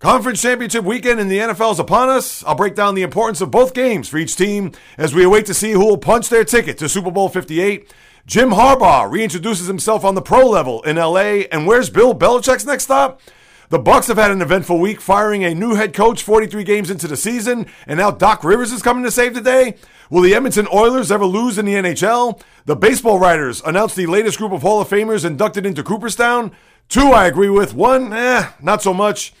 Conference championship weekend in the NFL is upon us. I'll break down the importance of both games for each team as we await to see who will punch their ticket to Super Bowl 58. Jim Harbaugh reintroduces himself on the pro level in LA. And where's Bill Belichick's next stop? The Bucks have had an eventful week, firing a new head coach 43 games into the season, and now Doc Rivers is coming to save the day. Will the Edmonton Oilers ever lose in the NHL? The baseball writers announced the latest group of Hall of Famers inducted into Cooperstown. Two I agree with. One, eh, not so much.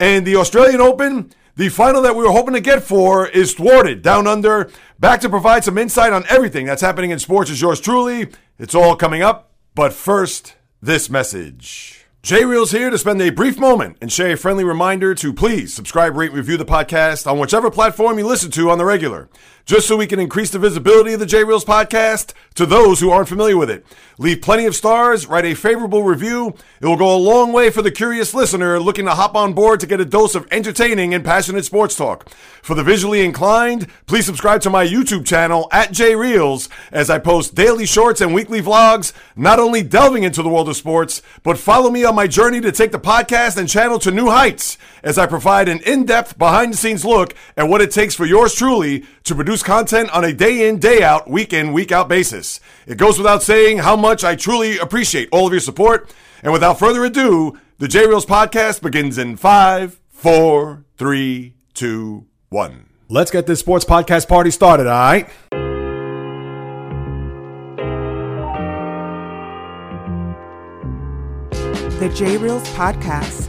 And the Australian Open, the final that we were hoping to get for is thwarted down under. Back to provide some insight on everything that's happening in sports is yours truly. It's all coming up. But first, this message. J Reel's here to spend a brief moment and share a friendly reminder to please subscribe, rate, review the podcast on whichever platform you listen to on the regular, just so we can increase the visibility of the J Reels podcast to those who aren't familiar with it. Leave plenty of stars, write a favorable review. It will go a long way for the curious listener looking to hop on board to get a dose of entertaining and passionate sports talk. For the visually inclined, please subscribe to my YouTube channel at J Reels as I post daily shorts and weekly vlogs, not only delving into the world of sports, but follow me on my journey to take the podcast and channel to new heights as I provide an in-depth behind the scenes look at what it takes for yours truly to produce content on a day in, day out, week in, week out basis. It goes without saying how much I truly appreciate all of your support. And without further ado, the J Reels podcast begins in five, four, three, two, one. Let's get this sports podcast party started, all right? The J Reels Podcast.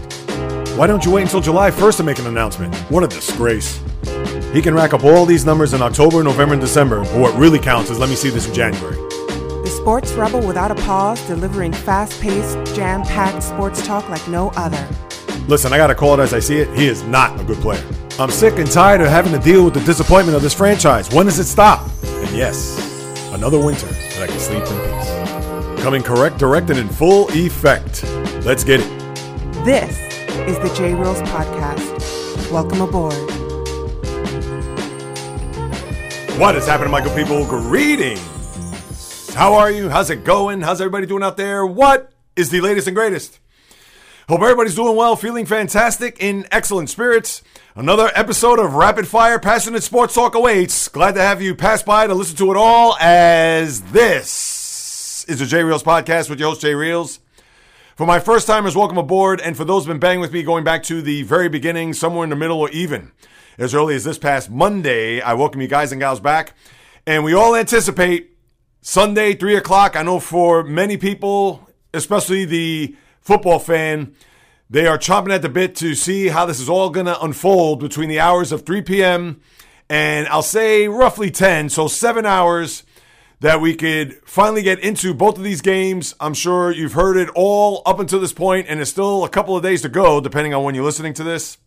Why don't you wait until July 1st to make an announcement? What a disgrace. He can rack up all these numbers in October, November, and December, but what really counts is let me see this in January. The Sports Rebel without a pause, delivering fast paced, jam packed sports talk like no other. Listen, I gotta call it as I see it. He is not a good player. I'm sick and tired of having to deal with the disappointment of this franchise. When does it stop? And yes, another winter that I can sleep in peace. Coming correct, direct, and in full effect. Let's get it. This is the J Reels Podcast. Welcome aboard. What is happening, Michael people? Greetings. How are you? How's it going? How's everybody doing out there? What is the latest and greatest? Hope everybody's doing well, feeling fantastic, in excellent spirits. Another episode of Rapid Fire Passionate Sports Talk awaits. Glad to have you pass by to listen to it all as this is the J Reels podcast with your host, J Reels. For my first timers, welcome aboard. And for those who've been banging with me going back to the very beginning, somewhere in the middle or even as early as this past Monday, I welcome you guys and gals back. And we all anticipate Sunday, 3 o'clock. I know for many people, especially the football fan, they are chomping at the bit to see how this is all going to unfold between the hours of 3 p.m. and I'll say roughly 10, so seven hours that we could finally get into both of these games. I'm sure you've heard it all up until this point, and it's still a couple of days to go, depending on when you're listening to this.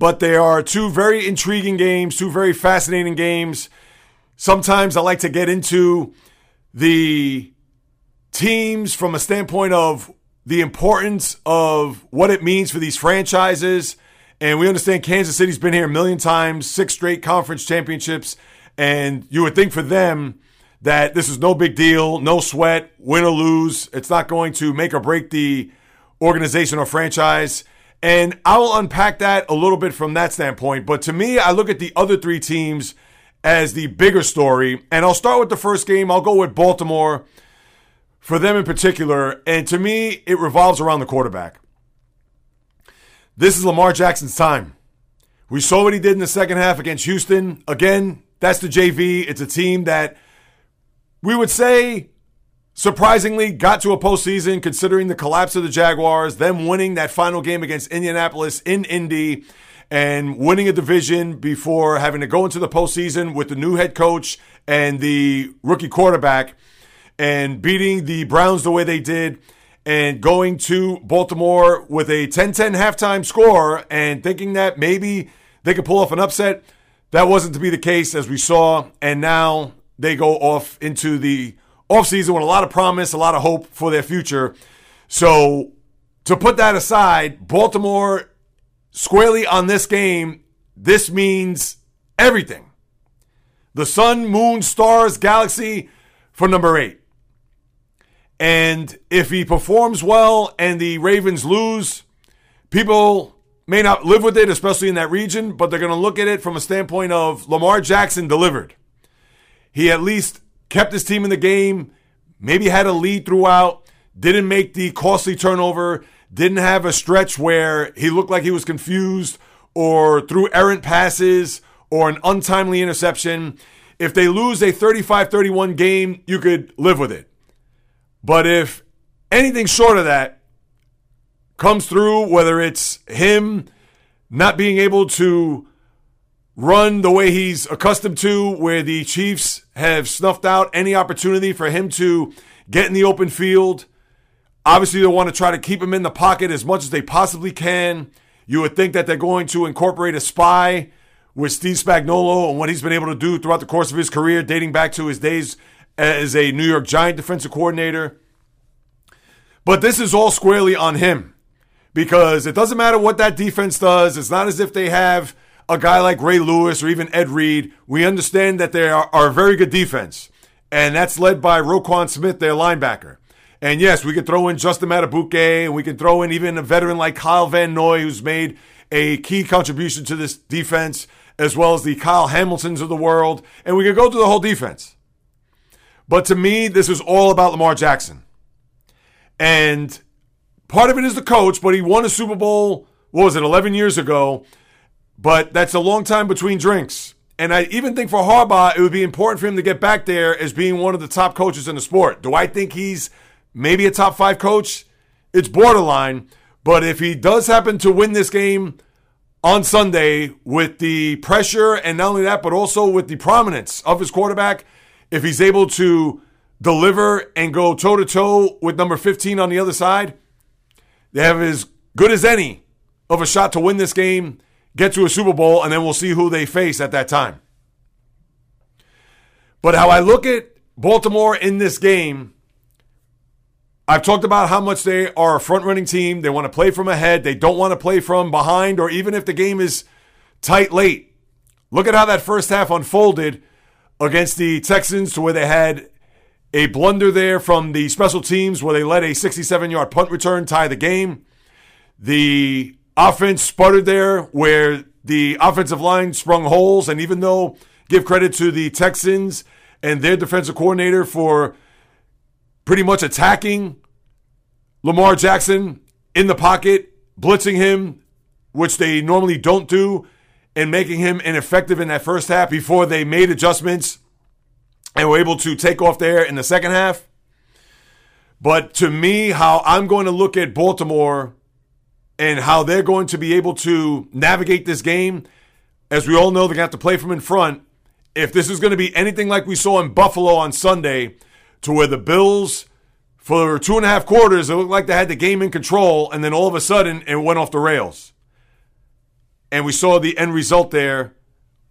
But they are two very intriguing games, two very fascinating games. Sometimes I like to get into the teams from a standpoint of the importance of what it means for these franchises. And we understand Kansas City's been here a million times, six straight conference championships. And you would think for them that this is no big deal, no sweat, win or lose. It's not going to make or break the organization or franchise. And I will unpack that a little bit from that standpoint. But to me, I look at the other three teams as the bigger story. And I'll start with the first game. I'll go with Baltimore for them in particular. And to me, it revolves around the quarterback. This is Lamar Jackson's time. We saw what he did in the second half against Houston. Again, that's the JV. It's a team that we would say surprisingly got to a postseason considering the collapse of the Jaguars, them winning that final game against Indianapolis in Indy and winning a division before having to go into the postseason with the new head coach and the rookie quarterback and beating the Browns the way they did and going to Baltimore with a 10 10 halftime score and thinking that maybe they could pull off an upset. That wasn't to be the case as we saw. And now they go off into the offseason with a lot of promise, a lot of hope for their future. So to put that aside, Baltimore squarely on this game, this means everything. The sun, moon, stars, galaxy for number eight. And if he performs well and the Ravens lose, people may not live with it, especially in that region, but they're going to look at it from a standpoint of Lamar Jackson delivered. He at least kept his team in the game, maybe had a lead throughout, didn't make the costly turnover, didn't have a stretch where he looked like he was confused or threw errant passes or an untimely interception. If they lose a 35 31 game, you could live with it. But if anything short of that comes through, whether it's him not being able to run the way he's accustomed to, where the Chiefs have snuffed out any opportunity for him to get in the open field. Obviously, they want to try to keep him in the pocket as much as they possibly can. You would think that they're going to incorporate a spy with Steve Spagnuolo and what he's been able to do throughout the course of his career, dating back to his days as a New York Giant defensive coordinator. But this is all squarely on him because it doesn't matter what that defense does. It's not as if they have a guy like Ray Lewis or even Ed Reed. We understand that they are, are a very good defense, and that's led by Roquan Smith, their linebacker. And yes, we could throw in Justin Madubuike, and we can throw in even a veteran like Kyle Van Noy, who's made a key contribution to this defense, as well as the Kyle Hamiltons of the world. And we could go through the whole defense. But to me, this is all about Lamar Jackson. And part of it is the coach, but he won a Super Bowl, what was it, 11 years ago. But that's a long time between drinks. And I even think for Harbaugh, it would be important for him to get back there as being one of the top coaches in the sport. Do I think he's maybe a top five coach? It's borderline. But if he does happen to win this game on Sunday with the pressure and not only that, but also with the prominence of his quarterback, if he's able to deliver and go toe to toe with number 15 on the other side, they have as good as any of a shot to win this game, get to a Super Bowl, and then we'll see who they face at that time. But how I look at Baltimore in this game, I've talked about how much they are a front running team. They want to play from ahead. They don't want to play from behind, or even if the game is tight late. Look at how that first half unfolded against the Texans to where they had a blunder there from the special teams where they let a 67 yard punt return tie the game. The offense sputtered there where the offensive line sprung holes. And even though, give credit to the Texans and their defensive coordinator for pretty much attacking Lamar Jackson in the pocket, blitzing him, which they normally don't do, and making him ineffective in that first half before they made adjustments and were able to take off there in the second half. But to me, how I'm going to look at Baltimore and how they're going to be able to navigate this game, as we all know, they're going to have to play from in front. If this is going to be anything like we saw in Buffalo on Sunday, to where the Bills, for two and a half quarters, it looked like they had the game in control, and then all of a sudden it went off the rails. And we saw the end result there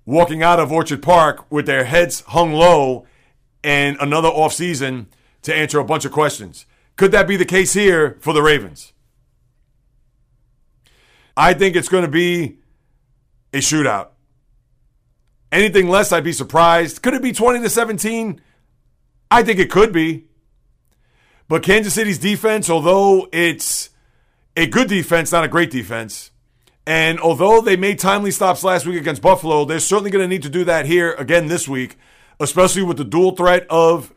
walking out of Orchard Park with their heads hung low and another offseason to answer a bunch of questions. Could that be the case here for the Ravens? I think it's going to be a shootout. Anything less, I'd be surprised. Could it be 20 to 17? I think it could be. But Kansas City's defense, although it's a good defense, not a great defense, and although they made timely stops last week against Buffalo, they're certainly going to need to do that here again this week especially with the dual threat of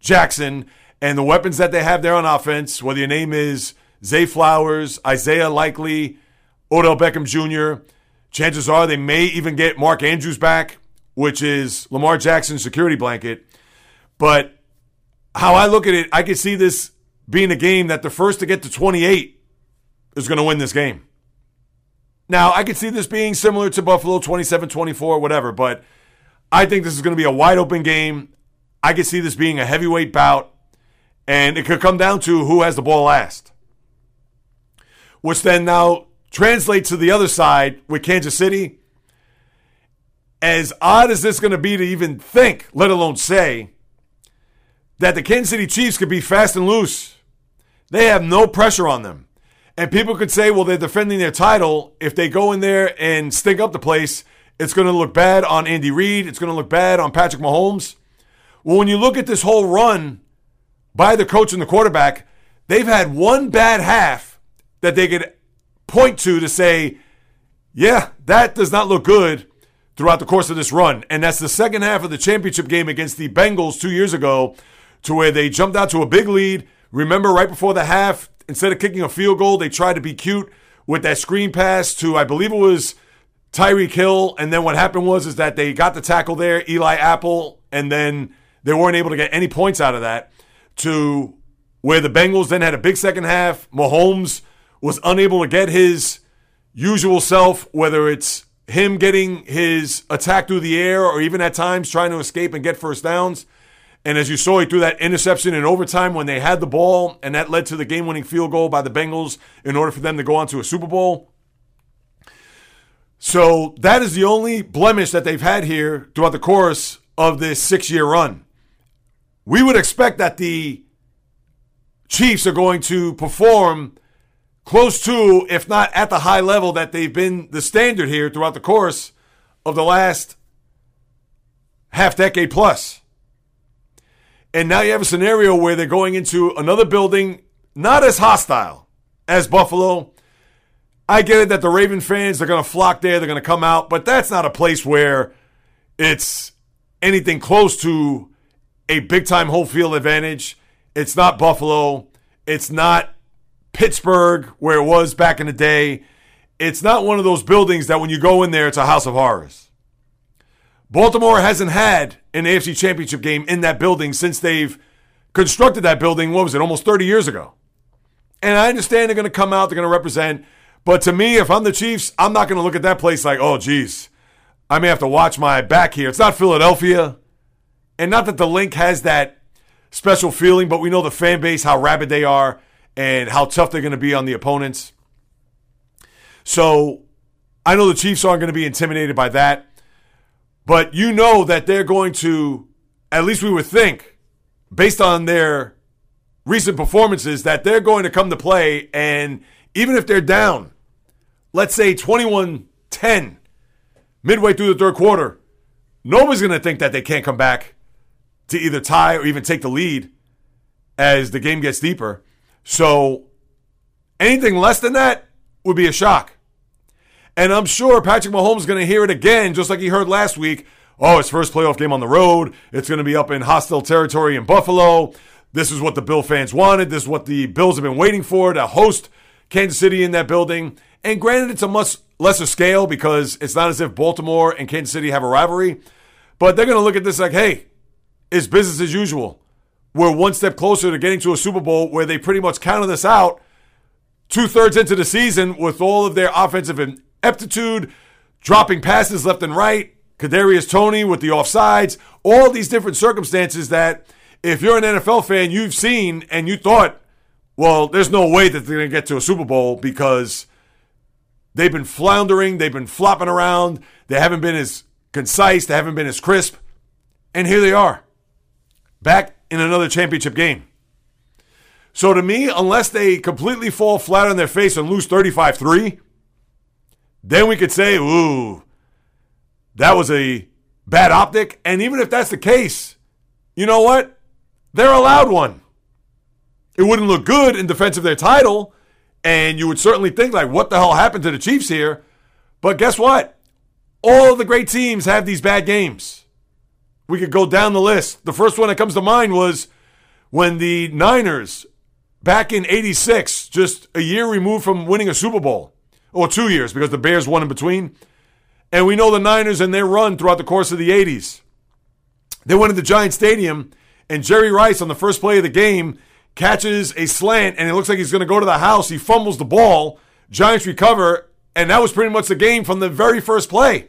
Jackson and the weapons that they have there on offense, whether your name is Zay Flowers, Isaiah Likely, Odell Beckham Jr., chances are they may even get Mark Andrews back, which is Lamar Jackson's security blanket. But how I look at it, I could see this being a game that the first to get to 28 is going to win this game. Now, I could see this being similar to Buffalo 27 24, whatever, but I think this is going to be a wide open game. I could see this being a heavyweight bout, and it could come down to who has the ball last. Which then now translates to the other side with Kansas City. As odd as this is going to be to even think, let alone say, that the Kansas City Chiefs could be fast and loose. They have no pressure on them. And people could say, well, they're defending their title. If they go in there and stink up the place, it's going to look bad on Andy Reid. It's going to look bad on Patrick Mahomes. Well, when you look at this whole run by the coach and the quarterback, they've had one bad half that they could point to to say, yeah, that does not look good throughout the course of this run. And that's the second half of the championship game against the Bengals two years ago, to where they jumped out to a big lead. Remember, right before the half, instead of kicking a field goal, they tried to be cute with that screen pass to, I believe it was Tyreek Hill. And then what happened was is that they got the tackle there, Eli Apple, and then they weren't able to get any points out of that. To where the Bengals then had a big second half. Mahomes was unable to get his usual self, whether it's him getting his attack through the air or even at times trying to escape and get first downs. And as you saw, he threw that interception in overtime when they had the ball, and that led to the game winning field goal by the Bengals in order for them to go on to a Super Bowl. So that is the only blemish that they've had here throughout the course of this six year run. We would expect that the Chiefs are going to perform close to, if not at the high level that they've been the standard here throughout the course of the last half decade plus. And now you have a scenario where they're going into another building, not as hostile as Buffalo. I get it that the Raven fans are going to flock there, they're going to come out, but that's not a place where it's anything close to a big time home field advantage. It's not Buffalo. It's not Pittsburgh, where it was back in the day. It's not one of those buildings that when you go in there, it's a house of horrors. Baltimore hasn't had an AFC championship game in that building since they've constructed that building, what was it, almost 30 years ago. And I understand they're going to come out, they're going to represent. But to me, if I'm the Chiefs, I'm not going to look at that place like, oh, geez, I may have to watch my back here. It's not Philadelphia. And not that the Linc has that special feeling, but we know the fan base, how rabid they are, and how tough they're going to be on the opponents. So I know the Chiefs aren't going to be intimidated by that. But you know that they're going to, at least we would think, based on their recent performances, that they're going to come to play. And even if they're down, let's say 21 10, midway through the third quarter, nobody's going to think that they can't come back to either tie or even take the lead as the game gets deeper. So anything less than that would be a shock. And I'm sure Patrick Mahomes is going to hear it again, just like he heard last week. Oh, his first playoff game on the road. It's going to be up in hostile territory in Buffalo. This is what the Bill fans wanted. This is what the Bills have been waiting for to host Kansas City in that building. And granted, it's a much lesser scale because it's not as if Baltimore and Kansas City have a rivalry. But they're going to look at this like, hey, it's business as usual. We're one step closer to getting to a Super Bowl where they pretty much counted us out two thirds into the season with all of their offensive ineptitude, dropping passes left and right, Kadarius Toney with the offsides, all these different circumstances that if you're an NFL fan, you've seen and you thought, well, there's no way that they're going to get to a Super Bowl because they've been floundering, they've been flopping around, they haven't been as concise, they haven't been as crisp. And here they are, back in another championship game. So to me, unless they completely fall flat on their face and lose 35 3, then we could say, ooh, that was a bad optic. And even if that's the case, you know what? They're allowed one. It wouldn't look good in defense of their title. And you would certainly think, like, what the hell happened to the Chiefs here? But guess what? All the great teams have these bad games. We could go down the list. The first one that comes to mind was when the Niners, back in 86, just a year removed from winning a Super Bowl, or two years because the Bears won in between. And we know the Niners and their run throughout the course of the 80s. They went into Giant Stadium, and Jerry Rice on the first play of the game catches a slant, and it looks like he's going to go to the house. He fumbles the ball. Giants recover, and that was pretty much the game from the very first play.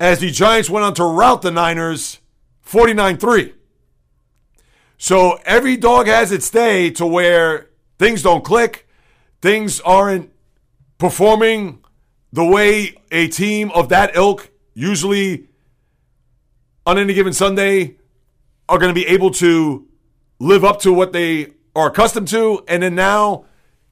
As the Giants went on to rout the Niners 49 3. So every dog has its day to where things don't click, things aren't performing the way a team of that ilk usually on any given Sunday are going to be able to live up to what they are accustomed to. And then now,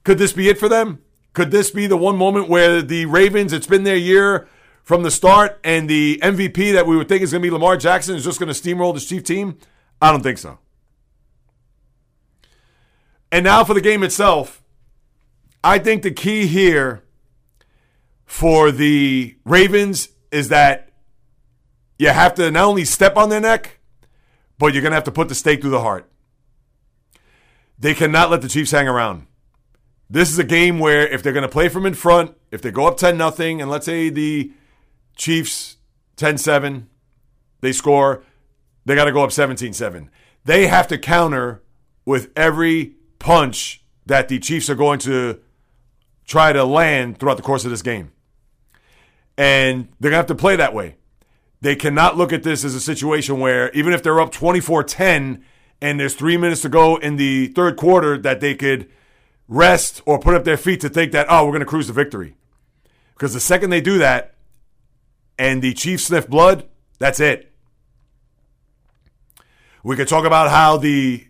could this be it for them? Could this be the one moment where the Ravens, it's been their year from the start, and the MVP that we would think is going to be Lamar Jackson is just going to steamroll this Chief team? I don't think so. And now for the game itself. I think the key here for the Ravens is that you have to not only step on their neck, but you're going to have to put the stake through the heart. They cannot let the Chiefs hang around. This is a game where if they're going to play from in front, if they go up 10 nothing, and let's say the Chiefs 10 7, they score, they got to go up 17 7. They have to counter with every punch that the Chiefs are going to try to land throughout the course of this game. And they're going to have to play that way. They cannot look at this as a situation where even if they're up 24 10 and there's three minutes to go in the third quarter, that they could rest or put up their feet to think that, oh, we're going to cruise to victory. Because the second they do that and the Chiefs sniff blood, that's it. We could talk about how the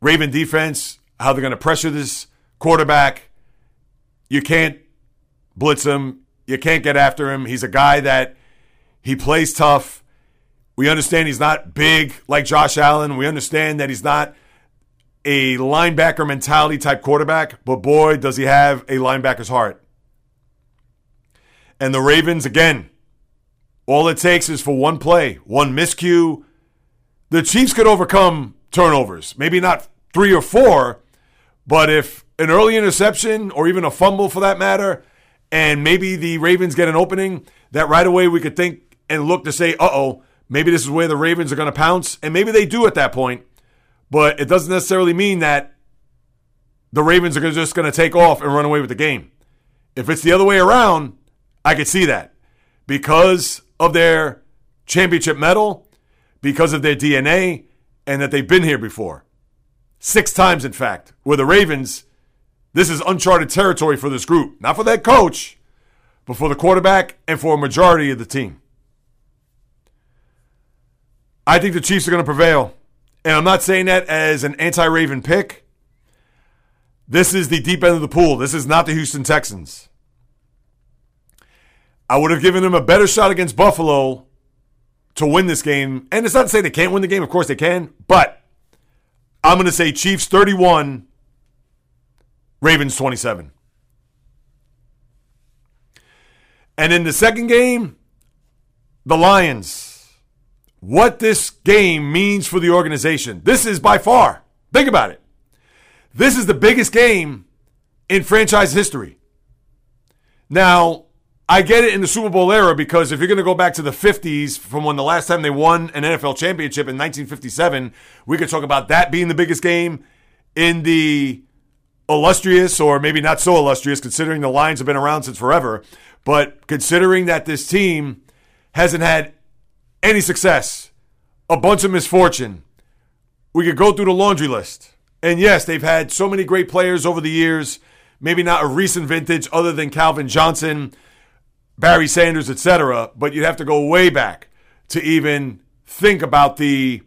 Raven defense, how they're going to pressure this quarterback. You can't blitz him. You can't get after him. He's a guy that he plays tough. We understand he's not big like Josh Allen. We understand that he's not a linebacker mentality type quarterback, but boy, does he have a linebacker's heart. And the Ravens, again, all it takes is for one play, one miscue. The Chiefs could overcome turnovers, maybe not three or four, but if an early interception or even a fumble for that matter, and maybe the Ravens get an opening, that right away we could think and look to say, uh oh, maybe this is where the Ravens are going to pounce. And maybe they do at that point. But it doesn't necessarily mean that the Ravens are just going to take off and run away with the game. If it's the other way around, I could see that. Because of their championship mettle, because of their DNA, and that they've been here before. Six times, in fact, where the Ravens, this is uncharted territory for this group. Not for that coach, but for the quarterback and for a majority of the team. I think the Chiefs are going to prevail. And I'm not saying that as an anti Raven pick. This is the deep end of the pool. This is not the Houston Texans. I would have given them a better shot against Buffalo to win this game. And it's not to say they can't win the game. Of course they can. But I'm going to say Chiefs 31, Ravens 27. And in the second game, the Lions what this game means for the organization. This is by far, think about it. This is the biggest game in franchise history. Now, I get it in the Super Bowl era because if you're going to go back to the 50s from when the last time they won an NFL championship in 1957, we could talk about that being the biggest game in the illustrious or maybe not so illustrious considering the Lions have been around since forever, but considering that this team hasn't had any success, a bunch of misfortune. We could go through the laundry list. And yes, they've had so many great players over the years, maybe not a recent vintage other than Calvin Johnson, Barry Sanders, etc., but you'd have to go way back to even think about the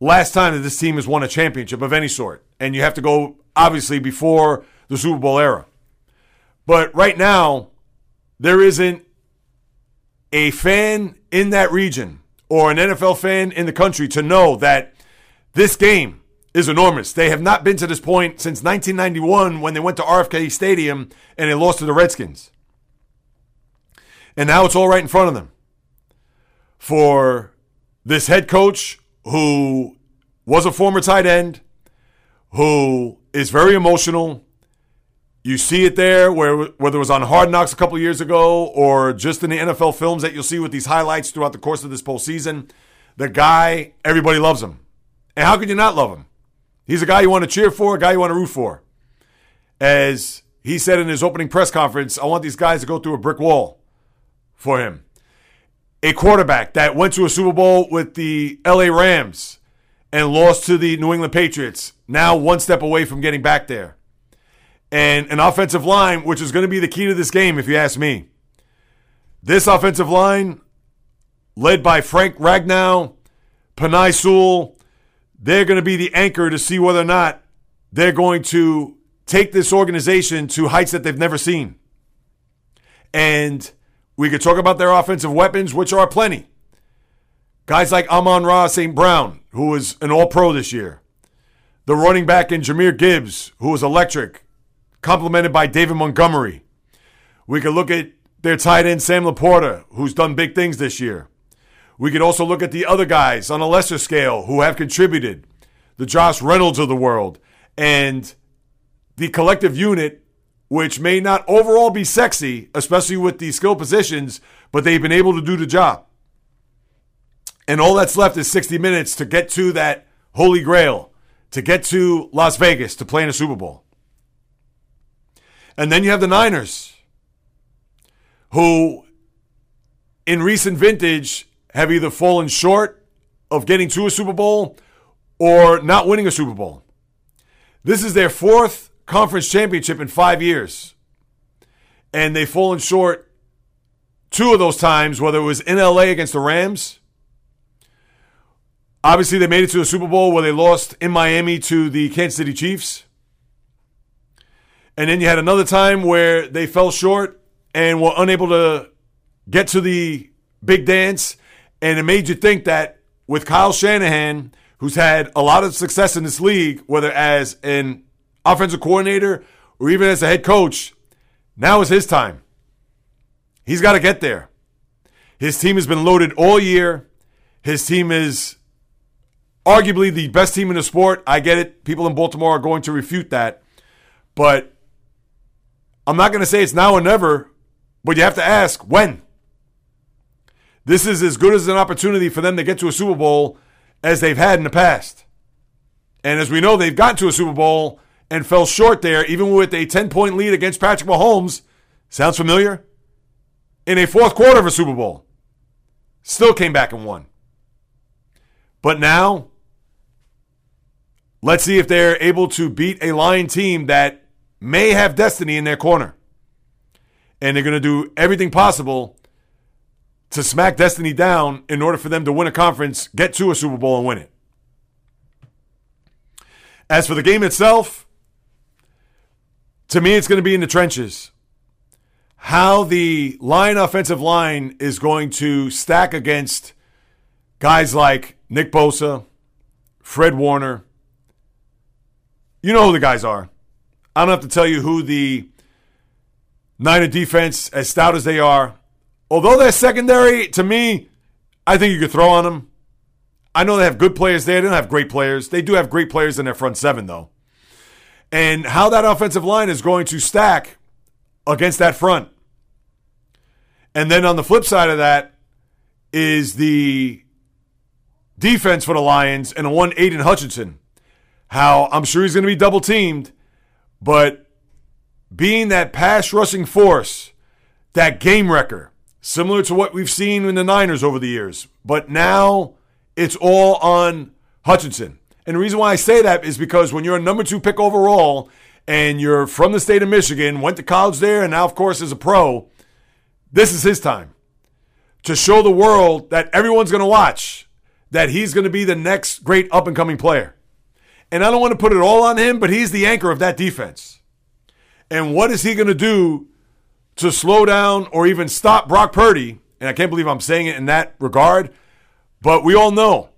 last time that this team has won a championship of any sort. And you have to go obviously before the Super Bowl era. But right now, there isn't a fan in that region or an NFL fan in the country to know that this game is enormous. They have not been to this point since 1991 when they went to RFK Stadium and they lost to the Redskins. And now it's all right in front of them. For this head coach who was a former tight end, who is very emotional, you see it there, where whether it was on Hard Knocks a couple years ago or just in the NFL films that you'll see with these highlights throughout the course of this postseason. The guy, everybody loves him. And how could you not love him? He's a guy you want to cheer for, a guy you want to root for. As he said in his opening press conference, I want these guys to go through a brick wall for him. A quarterback that went to a Super Bowl with the LA Rams and lost to the New England Patriots, now one step away from getting back there and an offensive line, which is going to be the key to this game, if you ask me. This offensive line, led by Frank Ragnow, Penei Sewell, they're going to be the anchor to see whether or not they're going to take this organization to heights that they've never seen. And we could talk about their offensive weapons, which are plenty. Guys like Amon-Ra St. Brown, who was an all pro this year. The running back in Jahmyr Gibbs, who was electric complemented by David Montgomery. We could look at their tight end, Sam Laporta, who's done big things this year. We could also look at the other guys on a lesser scale who have contributed, the Josh Reynolds of the world, and the collective unit, which may not overall be sexy, especially with the skill positions, but they've been able to do the job. And all that's left is 60 minutes to get to that holy grail, to get to Las Vegas to play in a Super Bowl. And then you have the Niners, who in recent vintage have either fallen short of getting to a Super Bowl or not winning a Super Bowl. This is their fourth conference championship in five years. And they've fallen short two of those times, whether it was in LA against the Rams. Obviously, they made it to the Super Bowl where they lost in Miami to the Kansas City Chiefs. And then you had another time where they fell short and were unable to get to the big dance. And it made you think that with Kyle Shanahan, who's had a lot of success in this league, whether as an offensive coordinator or even as a head coach, now is his time. He's got to get there. His team has been loaded all year. His team is arguably the best team in the sport. I get it. People in Baltimore are going to refute that. But I'm not going to say it's now or never, but you have to ask when. This is as good as an opportunity for them to get to a Super Bowl as they've had in the past. And as we know, they've gotten to a Super Bowl and fell short there, even with a 10 point lead against Patrick Mahomes. Sounds familiar? In a fourth quarter of a Super Bowl. Still came back and won. But now, let's see if they're able to beat a Lion team that may have destiny in their corner. And they're going to do everything possible to smack destiny down in order for them to win a conference, get to a Super Bowl, and win it. As for the game itself, to me, it's going to be in the trenches. How the line offensive line is going to stack against guys like Nick Bosa, Fred Warner. You know who the guys are. I don't have to tell you who the Niner defense, as stout as they are, although they're secondary, to me, I think you could throw on them. I know they have good players there. They don't have great players. They do have great players in their front seven, though. And how that offensive line is going to stack against that front. And then on the flip side of that is the defense for the Lions and a one Aidan Hutchinson. How I'm sure he's going to be double teamed, but being that pass rushing force, that game wrecker, similar to what we've seen in the Niners over the years. But now it's all on Hutchinson. And the reason why I say that is because when you're a number two pick overall and you're from the state of Michigan, went to college there, and now, of course, is a pro, this is his time to show the world that everyone's going to watch that he's going to be the next great up and coming player. And I don't want to put it all on him, but he's the anchor of that defense. And what is he going to do to slow down or even stop Brock Purdy? And I can't believe I'm saying it in that regard, but we all know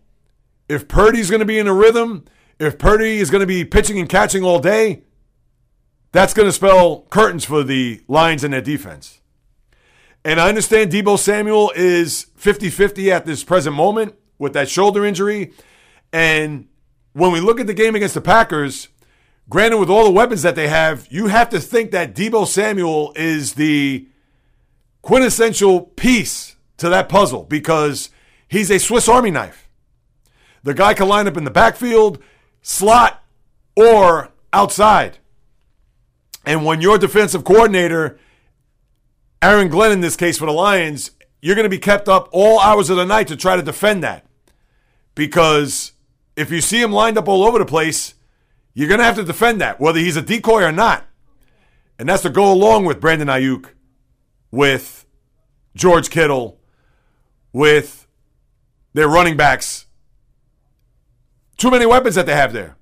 if Purdy's going to be in a rhythm, if Purdy is going to be pitching and catching all day, that's going to spell curtains for the Lions and their defense. And I understand Deebo Samuel is 50 50 at this present moment with that shoulder injury. And when we look at the game against the Packers, granted, with all the weapons that they have, you have to think that Deebo Samuel is the quintessential piece to that puzzle because he's a Swiss Army knife. The guy can line up in the backfield, slot, or outside. And when your defensive coordinator, Aaron Glenn in this case for the Lions, you're going to be kept up all hours of the night to try to defend that. Because if you see him lined up all over the place, you're going to have to defend that, whether he's a decoy or not. And that's to go along with Brandon Aiyuk, with George Kittle, with their running backs too many weapons that they have there.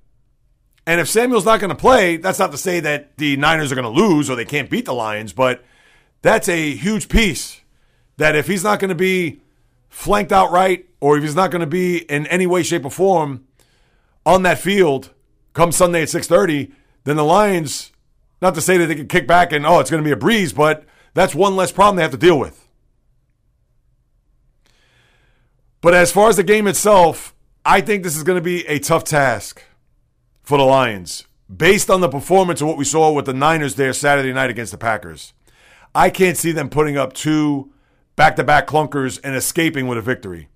And if Samuel's not going to play, that's not to say that the Niners are going to lose or they can't beat the Lions, but that's a huge piece that if he's not going to be flanked out right or if he's not going to be in any way, shape, or form on that field come Sunday at 6.30, then the Lions, Not to say that they can kick back and, oh, it's going to be a breeze, but that's one less problem they have to deal with. But as far as the game itself, I think this is going to be a tough task for the Lions based on the performance of what we saw with the Niners there Saturday night against the Packers. I can't see them putting up two back to back clunkers and escaping with a victory.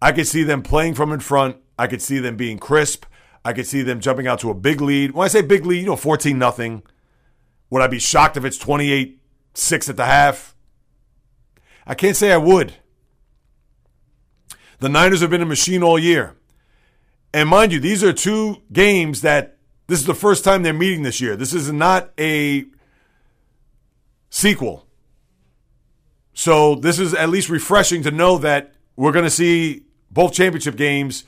I could see them playing from in front. I could see them being crisp. I could see them jumping out to a big lead. When I say big lead, you know, 14 nothing. Would I be shocked if it's 28 6 at the half? I can't say I would. The Niners have been a machine all year. And mind you, these are two games that this is the first time they're meeting this year. This is not a sequel. So this is at least refreshing to know that we're going to see both championship games,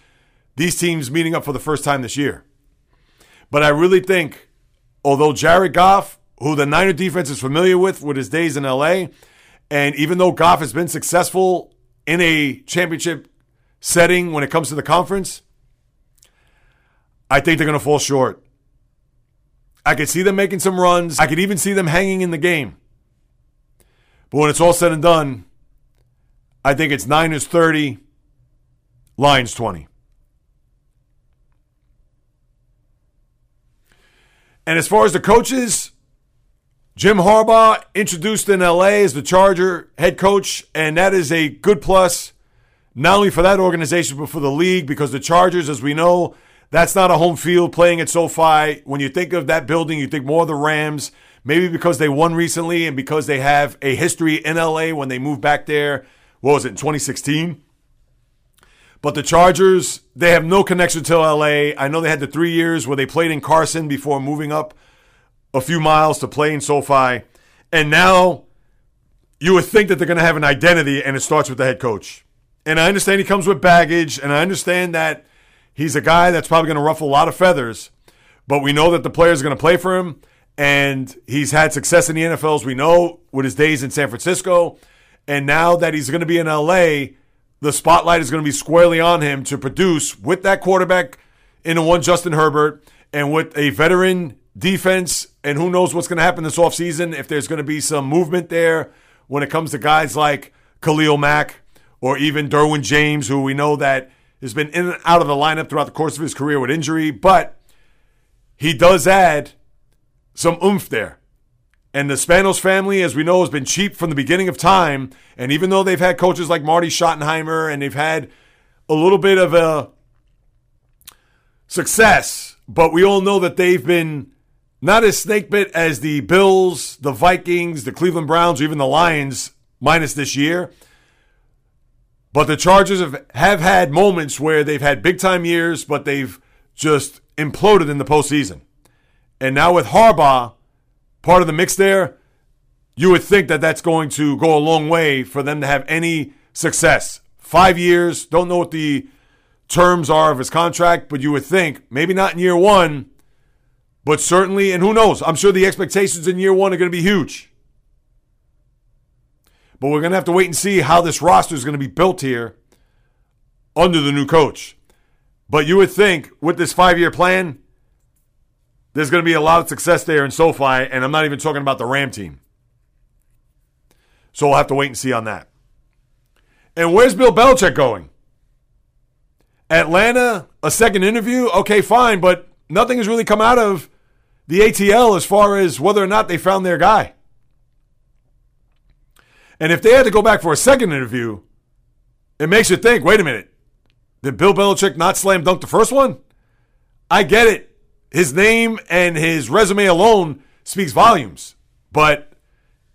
these teams meeting up for the first time this year. But I really think, although Jared Goff, who the Niner defense is familiar with with his days in LA, and even though Goff has been successful in a championship setting when it comes to the conference, I think they're going to fall short. I could see them making some runs. I could even see them hanging in the game. But when it's all said and done, I think it's Niners 30, Lions 20. And as far as the coaches, Jim Harbaugh introduced in LA as the Charger head coach, and that is a good plus, not only for that organization, but for the league, because the Chargers, as we know, that's not a home field playing at SoFi. When you think of that building, you think more of the Rams, maybe because they won recently and because they have a history in LA when they moved back there. What was it, in 2016? But the Chargers, they have no connection to LA. I know they had the three years where they played in Carson before moving up a few miles to play in SoFi. And now you would think that they're going to have an identity, and it starts with the head coach. And I understand he comes with baggage, and I understand that He's a guy that's probably going to ruffle a lot of feathers, but we know that the players are going to play for him, and he's had success in the NFL, as we know, with his days in San Francisco. And now that he's going to be in LA, the spotlight is going to be squarely on him to produce with that quarterback in the one Justin Herbert and with a veteran defense. And who knows what's going to happen this offseason if there's going to be some movement there when it comes to guys like Khalil Mack or even Derwin James, who we know that has been in and out of the lineup throughout the course of his career with injury, but he does add some oomph there. And the Spanos family, as we know, has been cheap from the beginning of time. And even though they've had coaches like Marty Schottenheimer and they've had a little bit of a success, but we all know that they've been not as snake bit as the Bills, the Vikings, the Cleveland Browns, or even the Lions, minus this year. But the Chargers have, have had moments where they've had big time years, but they've just imploded in the postseason. And now with Harbaugh part of the mix there, you would think that that's going to go a long way for them to have any success. Five years, don't know what the terms are of his contract, but you would think maybe not in year one, but certainly, and who knows? I'm sure the expectations in year one are going to be huge. But we're going to have to wait and see how this roster is going to be built here under the new coach. But you would think with this five year plan, there's going to be a lot of success there in SoFi, and I'm not even talking about the Ram team. So we'll have to wait and see on that. And where's Bill Belichick going? Atlanta, a second interview? Okay, fine, but nothing has really come out of the ATL as far as whether or not they found their guy. And if they had to go back for a second interview, it makes you think wait a minute, did Bill Belichick not slam dunk the first one? I get it. His name and his resume alone speaks volumes. But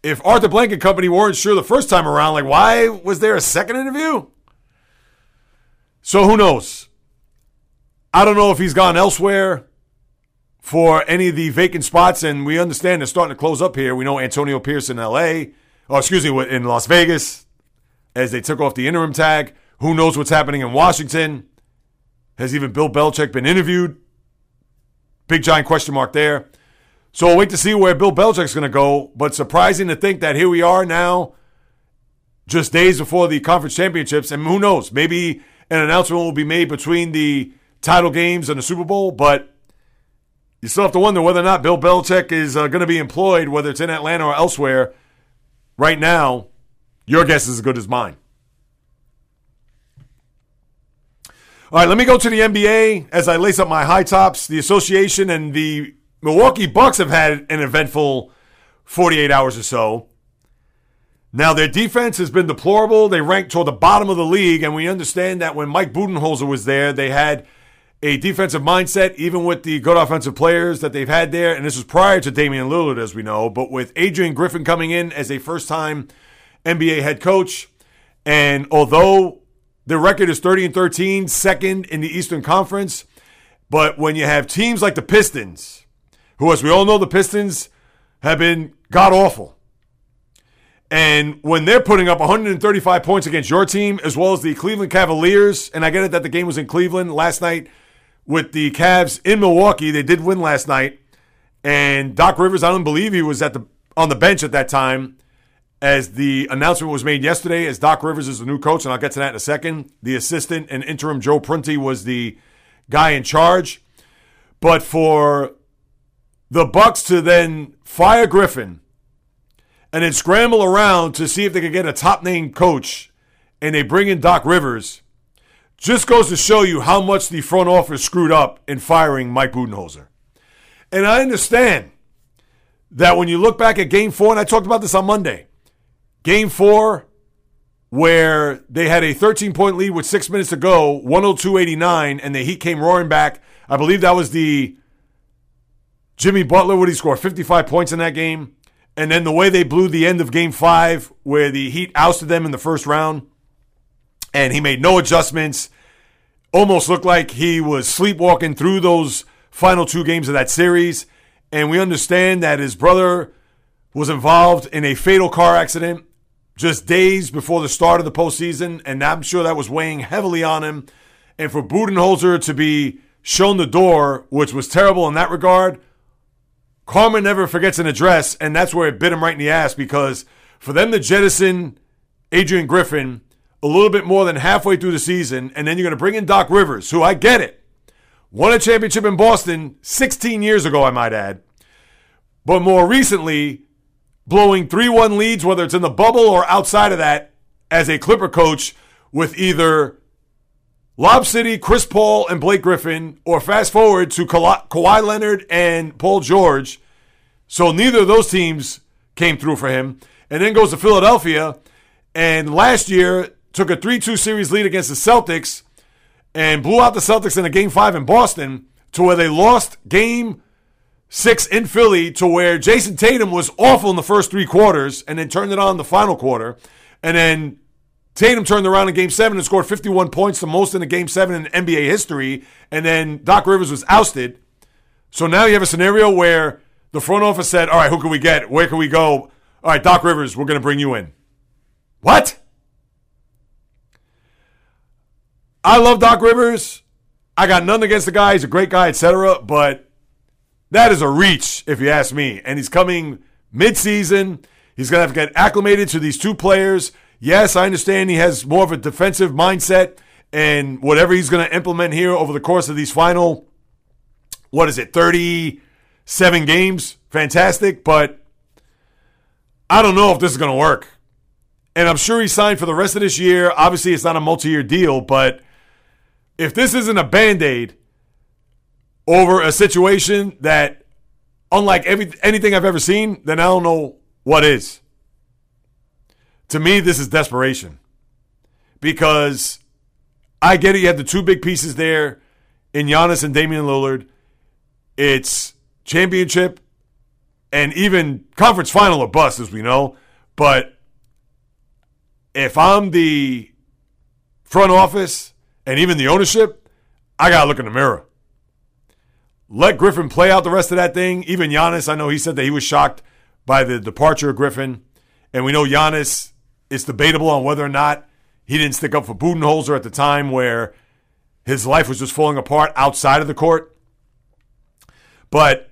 if Arthur Blank and company weren't sure the first time around, like why was there a second interview? So who knows? I don't know if he's gone elsewhere for any of the vacant spots, and we understand they're starting to close up here. We know Antonio Pierce in LA oh, excuse me, in Las Vegas as they took off the interim tag. Who knows what's happening in Washington? Has even Bill Belichick been interviewed? Big giant question mark there. So we'll wait to see where Bill Belichick's going to go. But surprising to think that here we are now, just days before the conference championships. And who knows? Maybe an announcement will be made between the title games and the Super Bowl. But you still have to wonder whether or not Bill Belichick is uh, going to be employed, whether it's in Atlanta or elsewhere. Right now, your guess is as good as mine. All right, let me go to the NBA as I lace up my high tops. The association and the Milwaukee Bucks have had an eventful 48 hours or so. Now, their defense has been deplorable. They ranked toward the bottom of the league, and we understand that when Mike Budenholzer was there, they had a defensive mindset, even with the good offensive players that they've had there. And this was prior to Damian Lillard, as we know. But with Adrian Griffin coming in as a first time NBA head coach, and although the record is 30 and 13, second in the Eastern Conference. But when you have teams like the Pistons, who, as we all know, the Pistons have been god awful. And when they're putting up 135 points against your team, as well as the Cleveland Cavaliers, and I get it that the game was in Cleveland last night with the Cavs in Milwaukee, they did win last night. And Doc Rivers, I don't believe he was at the on the bench at that time as the announcement was made yesterday as Doc Rivers is the new coach, and I'll get to that in a second. The assistant and interim Joe Prunty was the guy in charge. But for the Bucks to then fire Griffin and then scramble around to see if they could get a top name coach and they bring in Doc Rivers just goes to show you how much the front office screwed up in firing Mike Budenholzer. And I understand that when you look back at game four, and I talked about this on Monday, Game four, where they had a 13 point lead with six minutes to go, 102 89, and the Heat came roaring back. I believe that was the Jimmy Butler, would he score 55 points in that game? And then the way they blew the end of game five, where the Heat ousted them in the first round, and he made no adjustments, almost looked like he was sleepwalking through those final two games of that series. And we understand that his brother was involved in a fatal car accident just days before the start of the postseason, and I'm sure that was weighing heavily on him. And for Budenholzer to be shown the door, which was terrible in that regard, karma never forgets an address, and that's where it bit him right in the ass because for them to jettison Adrian Griffin a little bit more than halfway through the season, and then you're going to bring in Doc Rivers, who I get it, won a championship in Boston 16 years ago, I might add. But more recently, blowing 3 1 leads, whether it's in the bubble or outside of that, as a Clipper coach with either Lob City, Chris Paul, and Blake Griffin, or fast forward to Ka- Kawhi Leonard and Paul George. So neither of those teams came through for him. And then goes to Philadelphia, and last year took a 3 2 series lead against the Celtics and blew out the Celtics in a game five in Boston to where they lost game six in Philly to where Jayson Tatum was awful in the first three quarters and then turned it on the final quarter. And then Tatum turned around in game seven and scored 51 points, the most in a game seven in NBA history. And then Doc Rivers was ousted. So now you have a scenario where the front office said, All right, who can we get? Where can we go? All right, Doc Rivers, we're going to bring you in. What? I love Doc Rivers. I got nothing against the guy. He's a great guy, etc. But that is a reach, if you ask me. And he's coming midseason. He's going to have to get acclimated to these two players. Yes, I understand he has more of a defensive mindset and whatever he's going to implement here over the course of these final, what is it, 37 games? Fantastic. But I don't know if this is going to work. And I'm sure he signed for the rest of this year. Obviously, it's not a multi year deal, but if this isn't a band aid over a situation that, unlike every, anything I've ever seen, then I don't know what is. To me, this is desperation because I get it. You have the two big pieces there in Giannis and Damian Lillard. It's championship and even conference final or bust, as we know. But if I'm the front office and even the ownership, I got to look in the mirror let Griffin play out the rest of that thing. Even Giannis, I know he said that he was shocked by the departure of Griffin. And we know Giannis is debatable on whether or not he didn't stick up for Budenholzer at the time where his life was just falling apart outside of the court. But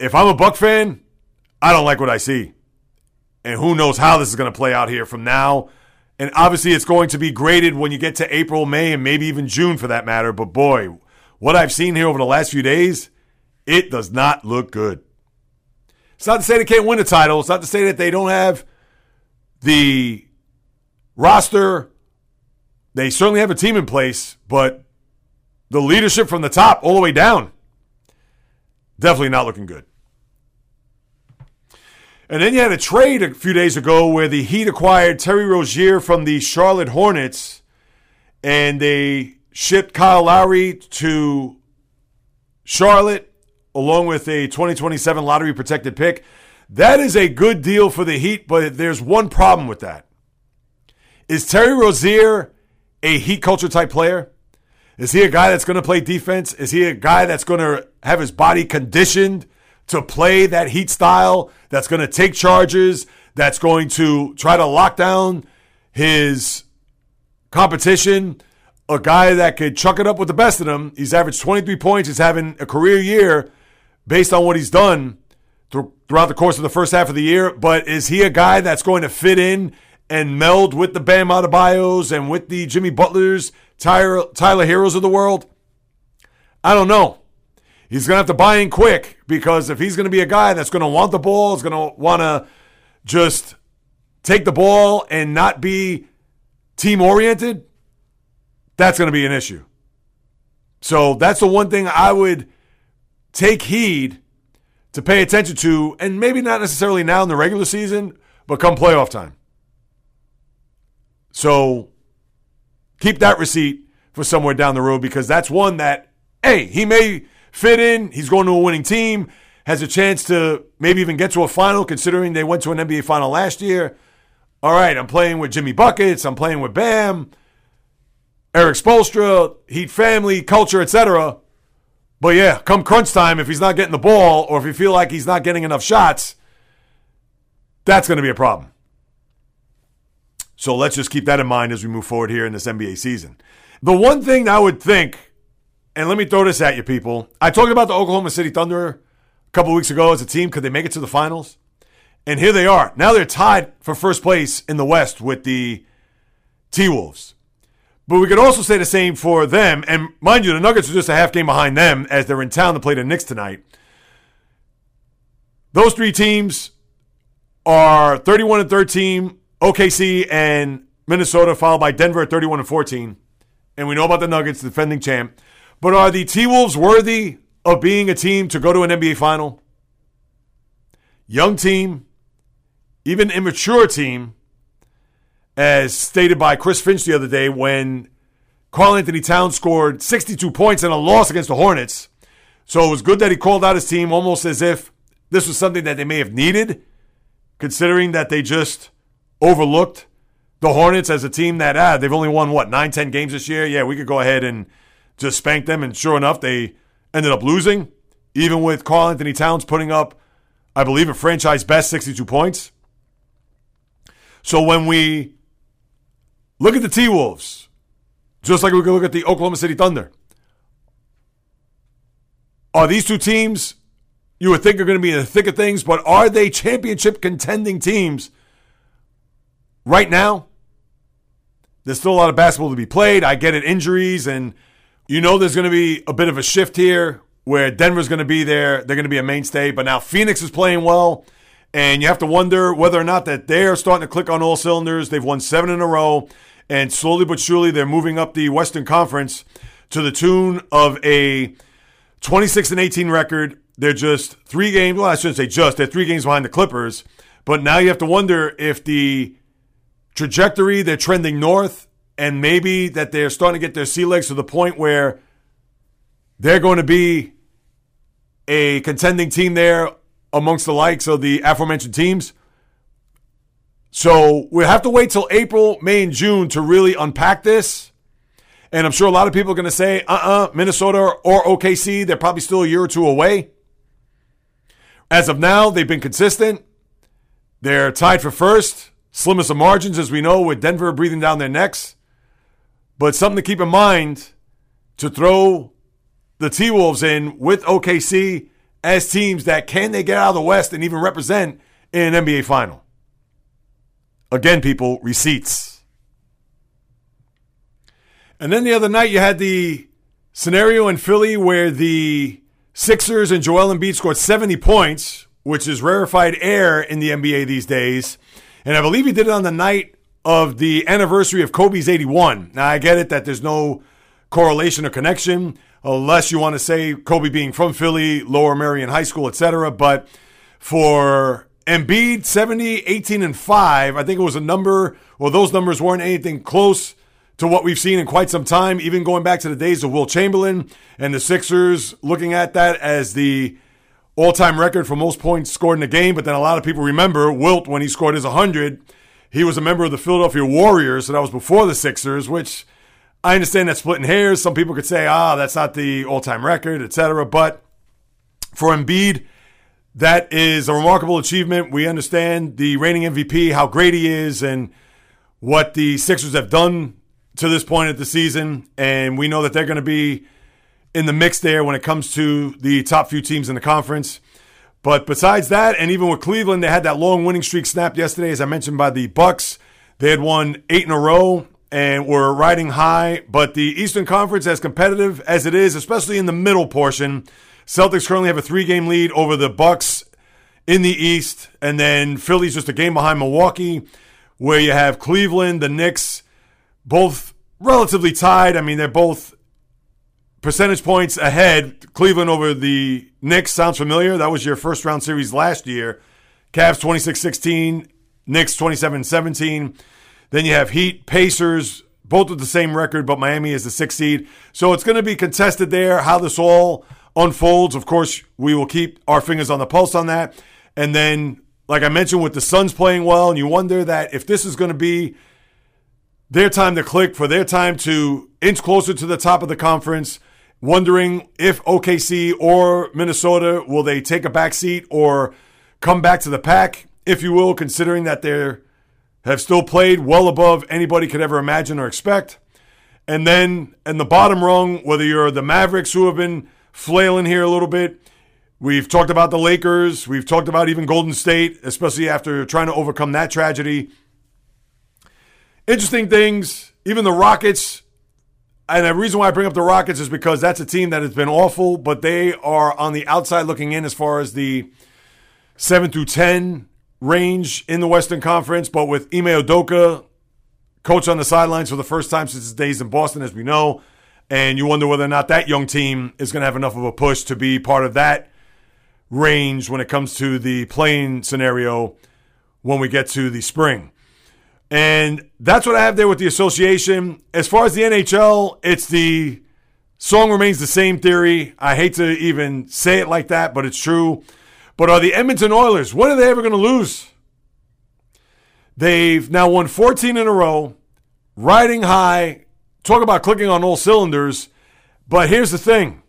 if I'm a Buck fan, I don't like what I see. And who knows how this is going to play out here from now. And obviously, it's going to be graded when you get to April, May, and maybe even June for that matter. But boy, what I've seen here over the last few days It does not look good. It's not to say they can't win a title. It's not to say that they don't have the roster. They certainly have a team in place, but the leadership from the top all the way down, definitely not looking good. And then you had a trade a few days ago where the Heat acquired Terry Rozier from the Charlotte Hornets, and they shipped Kyle Lowry to Charlotte along with a 2027 lottery protected pick. That is a good deal for the Heat, but there's one problem with that. Is Terry Rozier a Heat culture type player? Is he a guy that's going to play defense? Is he a guy that's going to have his body conditioned to play that Heat style? That's going to take charges? That's going to try to lock down his competition? A guy that could chuck it up with the best of them. He's averaged 23 points. He's having a career year based on what he's done throughout the course of the first half of the year. But is he a guy that's going to fit in and meld with the Bam Adebayos and with the Jimmy Butlers, Tyler, Tyler Herros of the world? I don't know. He's going to have to buy in quick because if he's going to be a guy that's going to want the ball, is going to want to just take the ball and not be team oriented, that's going to be an issue. So that's the one thing I would take heed to pay attention to, and maybe not necessarily now in the regular season, but come playoff time. So keep that receipt for somewhere down the road because that's one that, hey, he may fit in. He's going to a winning team, has a chance to maybe even get to a final, considering they went to an NBA final last year. All right, I'm playing with Jimmy Buckets. I'm playing with Bam, Erik Spoelstra, Heat family, culture, etc. But yeah, come crunch time, if he's not getting the ball or if you feel like he's not getting enough shots, that's going to be a problem. So let's just keep that in mind as we move forward here in this NBA season. The one thing I would think, and let me throw this at you, people. I talked about the Oklahoma City Thunder a couple weeks ago as a team. Could they make it to the finals? And here they are. Now they're tied for first place in the West with the T Wolves. But we could also say the same for them. And mind you, the Nuggets are just a half game behind them as they're in town to play the Knicks tonight. Those three teams are 31 and 13, OKC and Minnesota, followed by Denver at 31 and 14. And we know about the Nuggets, the defending champ. But are the T Wolves worthy of being a team to go to an NBA final? Young team, even immature team as stated by Chris Finch the other day when Karl-Anthony Towns scored 62 points in a loss against the Hornets. So it was good that he called out his team almost as if this was something that they may have needed, considering that they just overlooked the Hornets as a team that, ah, they've only won, what, nine, ten games this year? Yeah, we could go ahead and just spanked them. And sure enough, they ended up losing, even with Karl-Anthony Towns putting up, I believe, a franchise best 62 points. So when we Look at the T Wolves, just like we can look at the Oklahoma City Thunder. Are these two teams you would think are going to be in the thick of things, but are they championship contending teams right now? There's still a lot of basketball to be played. I get it, injuries, and you know there's going to be a bit of a shift here where Denver's going to be there. They're going to be a mainstay, but now Phoenix is playing well, and you have to wonder whether or not that they're starting to click on all cylinders. They've won seven in a row. And slowly but surely, they're moving up the Western Conference to the tune of a 26 and 18 record. They're just three games. Well, I shouldn't say just. They're three games behind the Clippers. But now you have to wonder if the trajectory they're trending north, and maybe that they're starting to get their sea legs to the point where they're going to be a contending team there amongst the likes of the aforementioned teams. So we have to wait till April, May, and June to really unpack this. And I'm sure a lot of people are going to say, uh uh-uh, uh Minnesota or OKC, they're probably still a year or two away. As of now, they've been consistent. They're tied for first, slimmest of margins, as we know, with Denver breathing down their necks. But something to keep in mind to throw the T Wolves in with OKC as teams that can they get out of the West and even represent in an NBA final. Again, people, receipts. And then the other night, you had the scenario in Philly where the Sixers and Joel Embiid scored 70 points, which is rarefied air in the NBA these days. And I believe he did it on the night of the anniversary of Kobe's 81. Now, I get it that there's no correlation or connection, unless you want to say Kobe being from Philly, Lower Merion High School, etc. But for Embiid, 70, 18, and 5, I think it was a number, well, those numbers weren't anything close to what we've seen in quite some time, even going back to the days of Wilt Chamberlain and the Sixers looking at that as the all time record for most points scored in a game. But then a lot of people remember Wilt when he scored his 100. He was a member of the Philadelphia Warriors, so that was before the Sixers, which I understand that's splitting hairs. Some people could say, ah, that's not the all time record, etc. But for Embiid, that is a remarkable achievement. We understand the reigning MVP, how great he is, and what the Sixers have done to this point of the season, and we know that they're going to be in the mix there when it comes to the top few teams in the conference. But besides that, and even with Cleveland, they had that long winning streak snapped yesterday, as I mentioned by the Bucks. They had won eight in a row and were riding high. But the Eastern Conference, as competitive as it is, especially in the middle portion, Celtics currently have a three-game lead over the Bucks in the East, and then Philly's just a game behind Milwaukee, where you have Cleveland, the Knicks, both relatively tied. I mean, they're both percentage points ahead. Cleveland over the Knicks sounds familiar. That was your first round series last year. Cavs 26 16, Knicks 27 17. Then you have Heat, Pacers, both with the same record, but Miami is the sixth seed. So it's going to be contested there. How this all unfolds, of course, we will keep our fingers on the pulse on that. And then, like I mentioned, with the Suns playing well, and you wonder that if this is going to be their time to click, for their time to inch closer to the top of the conference. Wondering if OKC or Minnesota will they take a back seat or come back to the pack, if you will, considering that they have still played well above anybody could ever imagine or expect. And then in the bottom rung, whether you're the Mavericks who have been flailing here a little bit, we've talked about the Lakers, we've talked about even Golden State, especially after trying to overcome that tragedy interesting things. Even the Rockets, and the reason why I bring up the Rockets is because that's a team that has been awful, but they are on the outside looking in as far as the seven through ten range in the Western Conference. But with Ime Udoka, coach on the sidelines for the first time since his days in Boston, as we know, and you wonder whether or not that young team is going to have enough of a push to be part of that range when it comes to the playing scenario when we get to the spring. And that's what I have there with the association. As far as the NHL, it's the song remains the same theory. I hate to even say it like that, but it's true. But are the Edmonton Oilers, when are they ever going to lose? They've now won 14 in a row, riding high. Talk about clicking on all cylinders. But here's the thing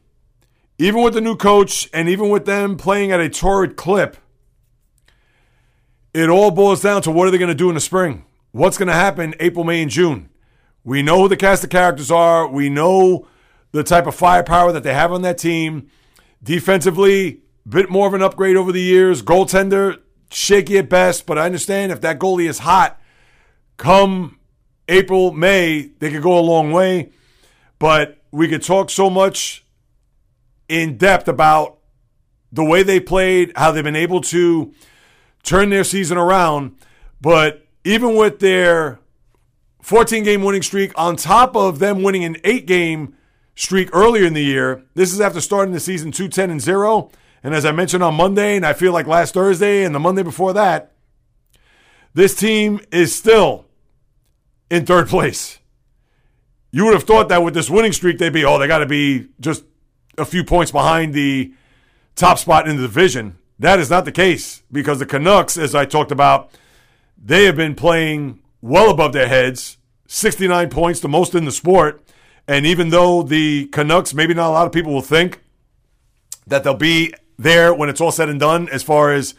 even with the new coach and even with them playing at a torrid clip, it all boils down to what are they going to do in the spring? What's going to happen April, May, and June. We know who the cast of characters are. We know the type of firepower that they have on that team. Defensively, bit more of an upgrade over the years. Goaltender, shaky at best, but I understand if that goalie is hot, come April, May, they could go a long way. But we could talk so much in depth about the way they played, how they've been able to turn their season around. But even with their 14 game winning streak, on top of them winning an eight game streak earlier in the year, this is after starting the season 2 10 and 0. And as I mentioned on Monday, and I feel like last Thursday and the Monday before that, this team is still in third place. You would have thought that with this winning streak, they'd be, oh, they got to be just a few points behind the top spot in the division. That is not the case because the Canucks, as I talked about, they have been playing well above their heads, 69 points, the most in the sport. And even though the Canucks, maybe not a lot of people will think that they'll be there when it's all said and done as far as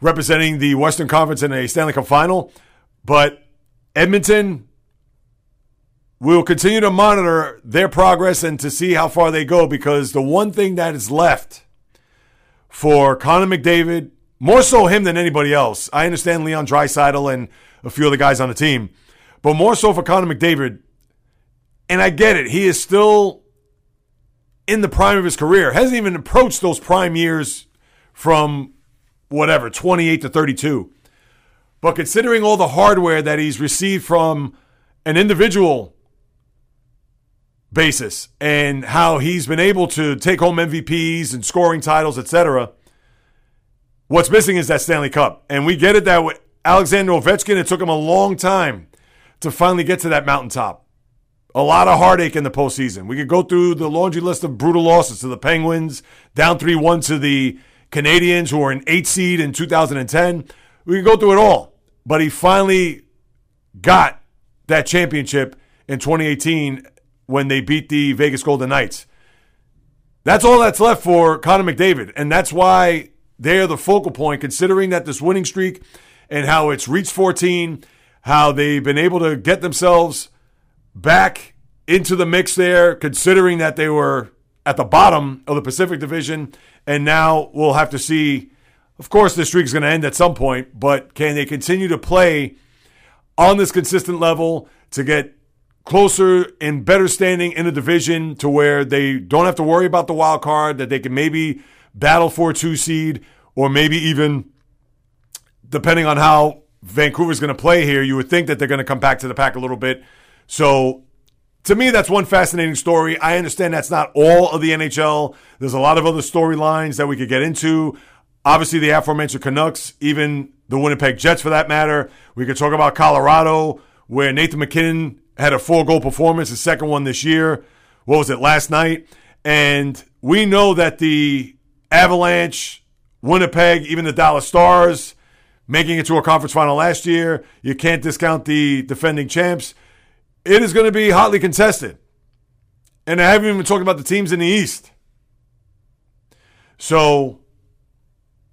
representing the Western Conference in a Stanley Cup final. But Edmonton will continue to monitor their progress and to see how far they go because the one thing that is left for Connor McDavid more so him than anybody else. I understand Leon Draisaitl and a few other guys on the team, but more so for Connor McDavid. And I get it. He is still in the prime of his career. Hasn't even approached those prime years from whatever, 28 to 32. But considering all the hardware that he's received from an individual basis and how he's been able to take home MVPs and scoring titles, etc. What's missing is that Stanley Cup. And we get it that with Alexander Ovechkin, it took him a long time to finally get to that mountaintop. A lot of heartache in the postseason. We could go through the laundry list of brutal losses to the Penguins, down 3 1 to the Canadiens, who were an eight seed in 2010. We could go through it all. But he finally got that championship in 2018 when they beat the Vegas Golden Knights. That's all that's left for Connor McDavid. And that's why they're the focal point, considering that this winning streak and how it's reached 14, how they've been able to get themselves back into the mix there, considering that they were at the bottom of the Pacific Division. And now we'll have to see. Of course, the streak is going to end at some point, but can they continue to play on this consistent level to get closer and better standing in the division to where they don't have to worry about the wild card, that they can maybe battle for two seed, or maybe even, depending on how Vancouver's going to play here, you would think that they're going to come back to the pack a little bit. So, to me, that's one fascinating story. I understand that's not all of the NHL. There's a lot of other storylines that we could get into. Obviously, the aforementioned Canucks, even the Winnipeg Jets for that matter. We could talk about Colorado, where Nathan MacKinnon had a four goal performance, his second one this year. What was it, last night? And we know that the Avalanche, Winnipeg, even the Dallas Stars, making it to a conference final last year, you can't discount the defending champs. It is going to be hotly contested. And I haven't even talked about the teams in the East. So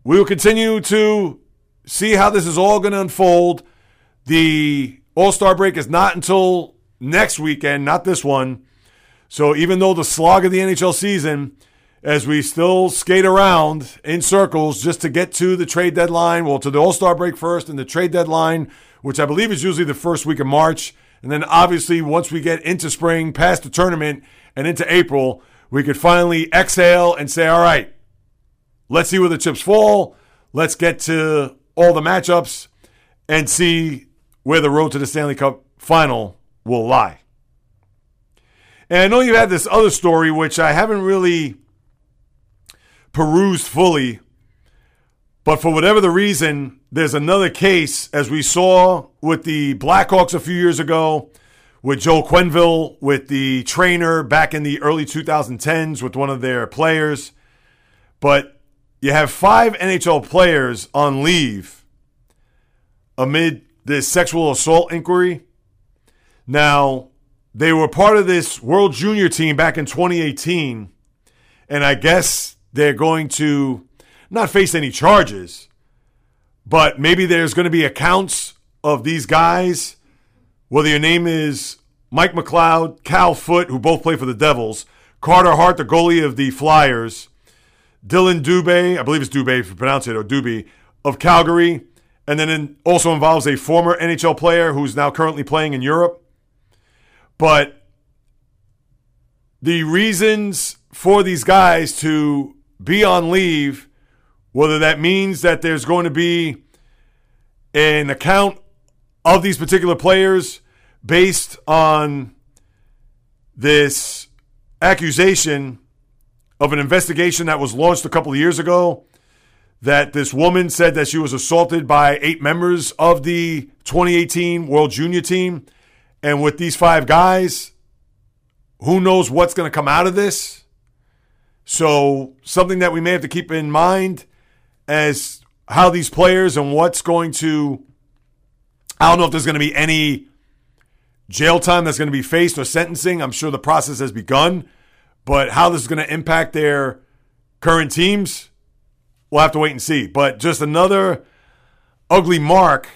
we will continue to see how this is all going to unfold. The All Star break is not until next weekend, not this one. So even though the slog of the NHL season, as we still skate around in circles just to get to the trade deadline, well, to the All Star break first and the trade deadline, which I believe is usually the first week of March. And then obviously, once we get into spring, past the tournament, and into April, we could finally exhale and say, all right, let's see where the chips fall. Let's get to all the matchups and see where the road to the Stanley Cup final will lie. And I know you had this other story, which I haven't really perused fully, but for whatever the reason, there's another case, as we saw with the Blackhawks a few years ago, with Joe Quenneville, with the trainer back in the early 2010s with one of their players. But you have five NHL players on leave amid this sexual assault inquiry. Now, they were part of this World Junior team back in 2018, and I guess they're going to not face any charges, but maybe there's going to be accounts of these guys, whether your name is Mike McLeod, Cal Foote, who both play for the Devils, Carter Hart, the goalie of the Flyers, Dillon Dubé, I believe it's Dubé if you pronounce it, or Doobie, of Calgary, and then also involves a former NHL player who's now currently playing in Europe. But the reasons for these guys to be on leave, whether that means that there's going to be an account of these particular players based on this accusation of an investigation that was launched a couple of years ago that this woman said that she was assaulted by eight members of the 2018 World Junior team. And with these five guys, who knows what's going to come out of this? So, something that we may have to keep in mind as how these players and what's going to. I don't know if there's going to be any jail time that's going to be faced or sentencing. I'm sure the process has begun. But how this is going to impact their current teams, we'll have to wait and see. But just another ugly mark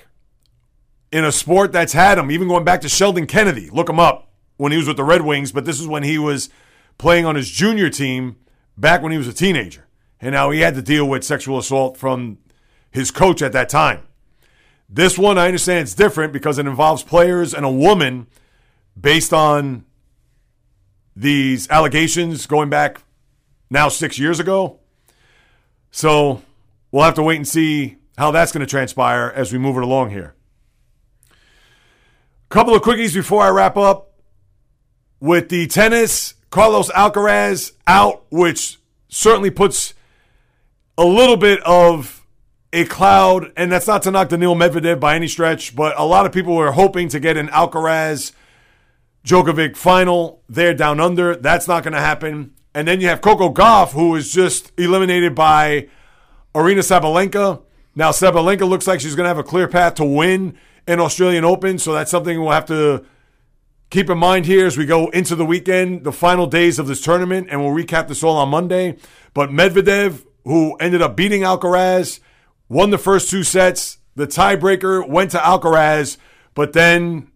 in a sport that's had him, even going back to Sheldon Kennedy. Look him up when he was with the Red Wings, but this is when he was playing on his junior team back when he was a teenager. And now he had to deal with sexual assault from his coach at that time. This one, I understand it's different because it involves players and a woman based on these allegations going back now six years ago. So we'll have to wait and see how that's going to transpire as we move it along here. A Couple of quickies before I wrap up. With the tennis, Carlos Alcaraz out, which certainly puts a little bit of a cloud, and that's not to knock Daniil Medvedev by any stretch, but a lot of people were hoping to get an Alcaraz Djokovic final there down under. That's not going to happen. And then you have Coco Gauff, was just eliminated by Aryna Sabalenka. Now, Sabalenka looks like she's going to have a clear path to win an Australian Open, so that's something we'll have to keep in mind here as we go into the weekend, the final days of this tournament, and we'll recap this all on Monday. But Medvedev, who ended up beating Alcaraz, won the first two sets. The tiebreaker went to Alcaraz, but then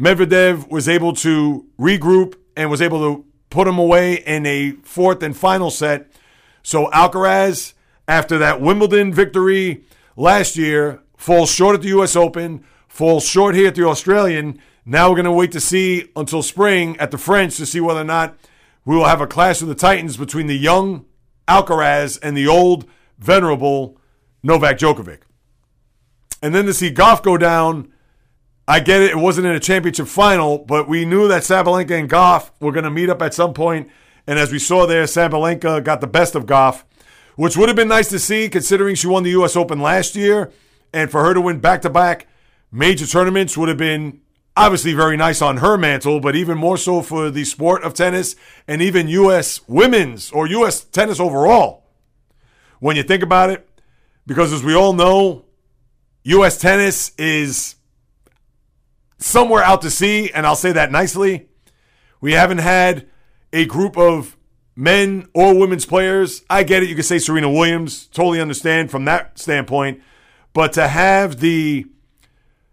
Medvedev was able to regroup and was able to put him away in a fourth and final set. So Alcaraz, after that Wimbledon victory last year, falls short at the U.S. Open, falls short here at the Australian. Now we're going to wait to see until spring at the French to see whether or not we will have a clash of the Titans between the young Alcaraz and the old, venerable Novak Djokovic. And then to see Gauff go down I get it. It wasn't in a championship final, but we knew that Sabalenka and Gauff were going to meet up at some point. And as we saw there, Sabalenka got the best of Gauff, which would have been nice to see considering she won the U.S. Open last year. And for her to win back to back major tournaments would have been obviously very nice on her mantle, but even more so for the sport of tennis and even U.S. women's or U.S. tennis overall. When you think about it, because as we all know, U.S. tennis is somewhere out to sea, and I'll say that nicely. We haven't had a group of men or women's players. I get it. You could say Serena Williams. Totally understand from that standpoint. But to have the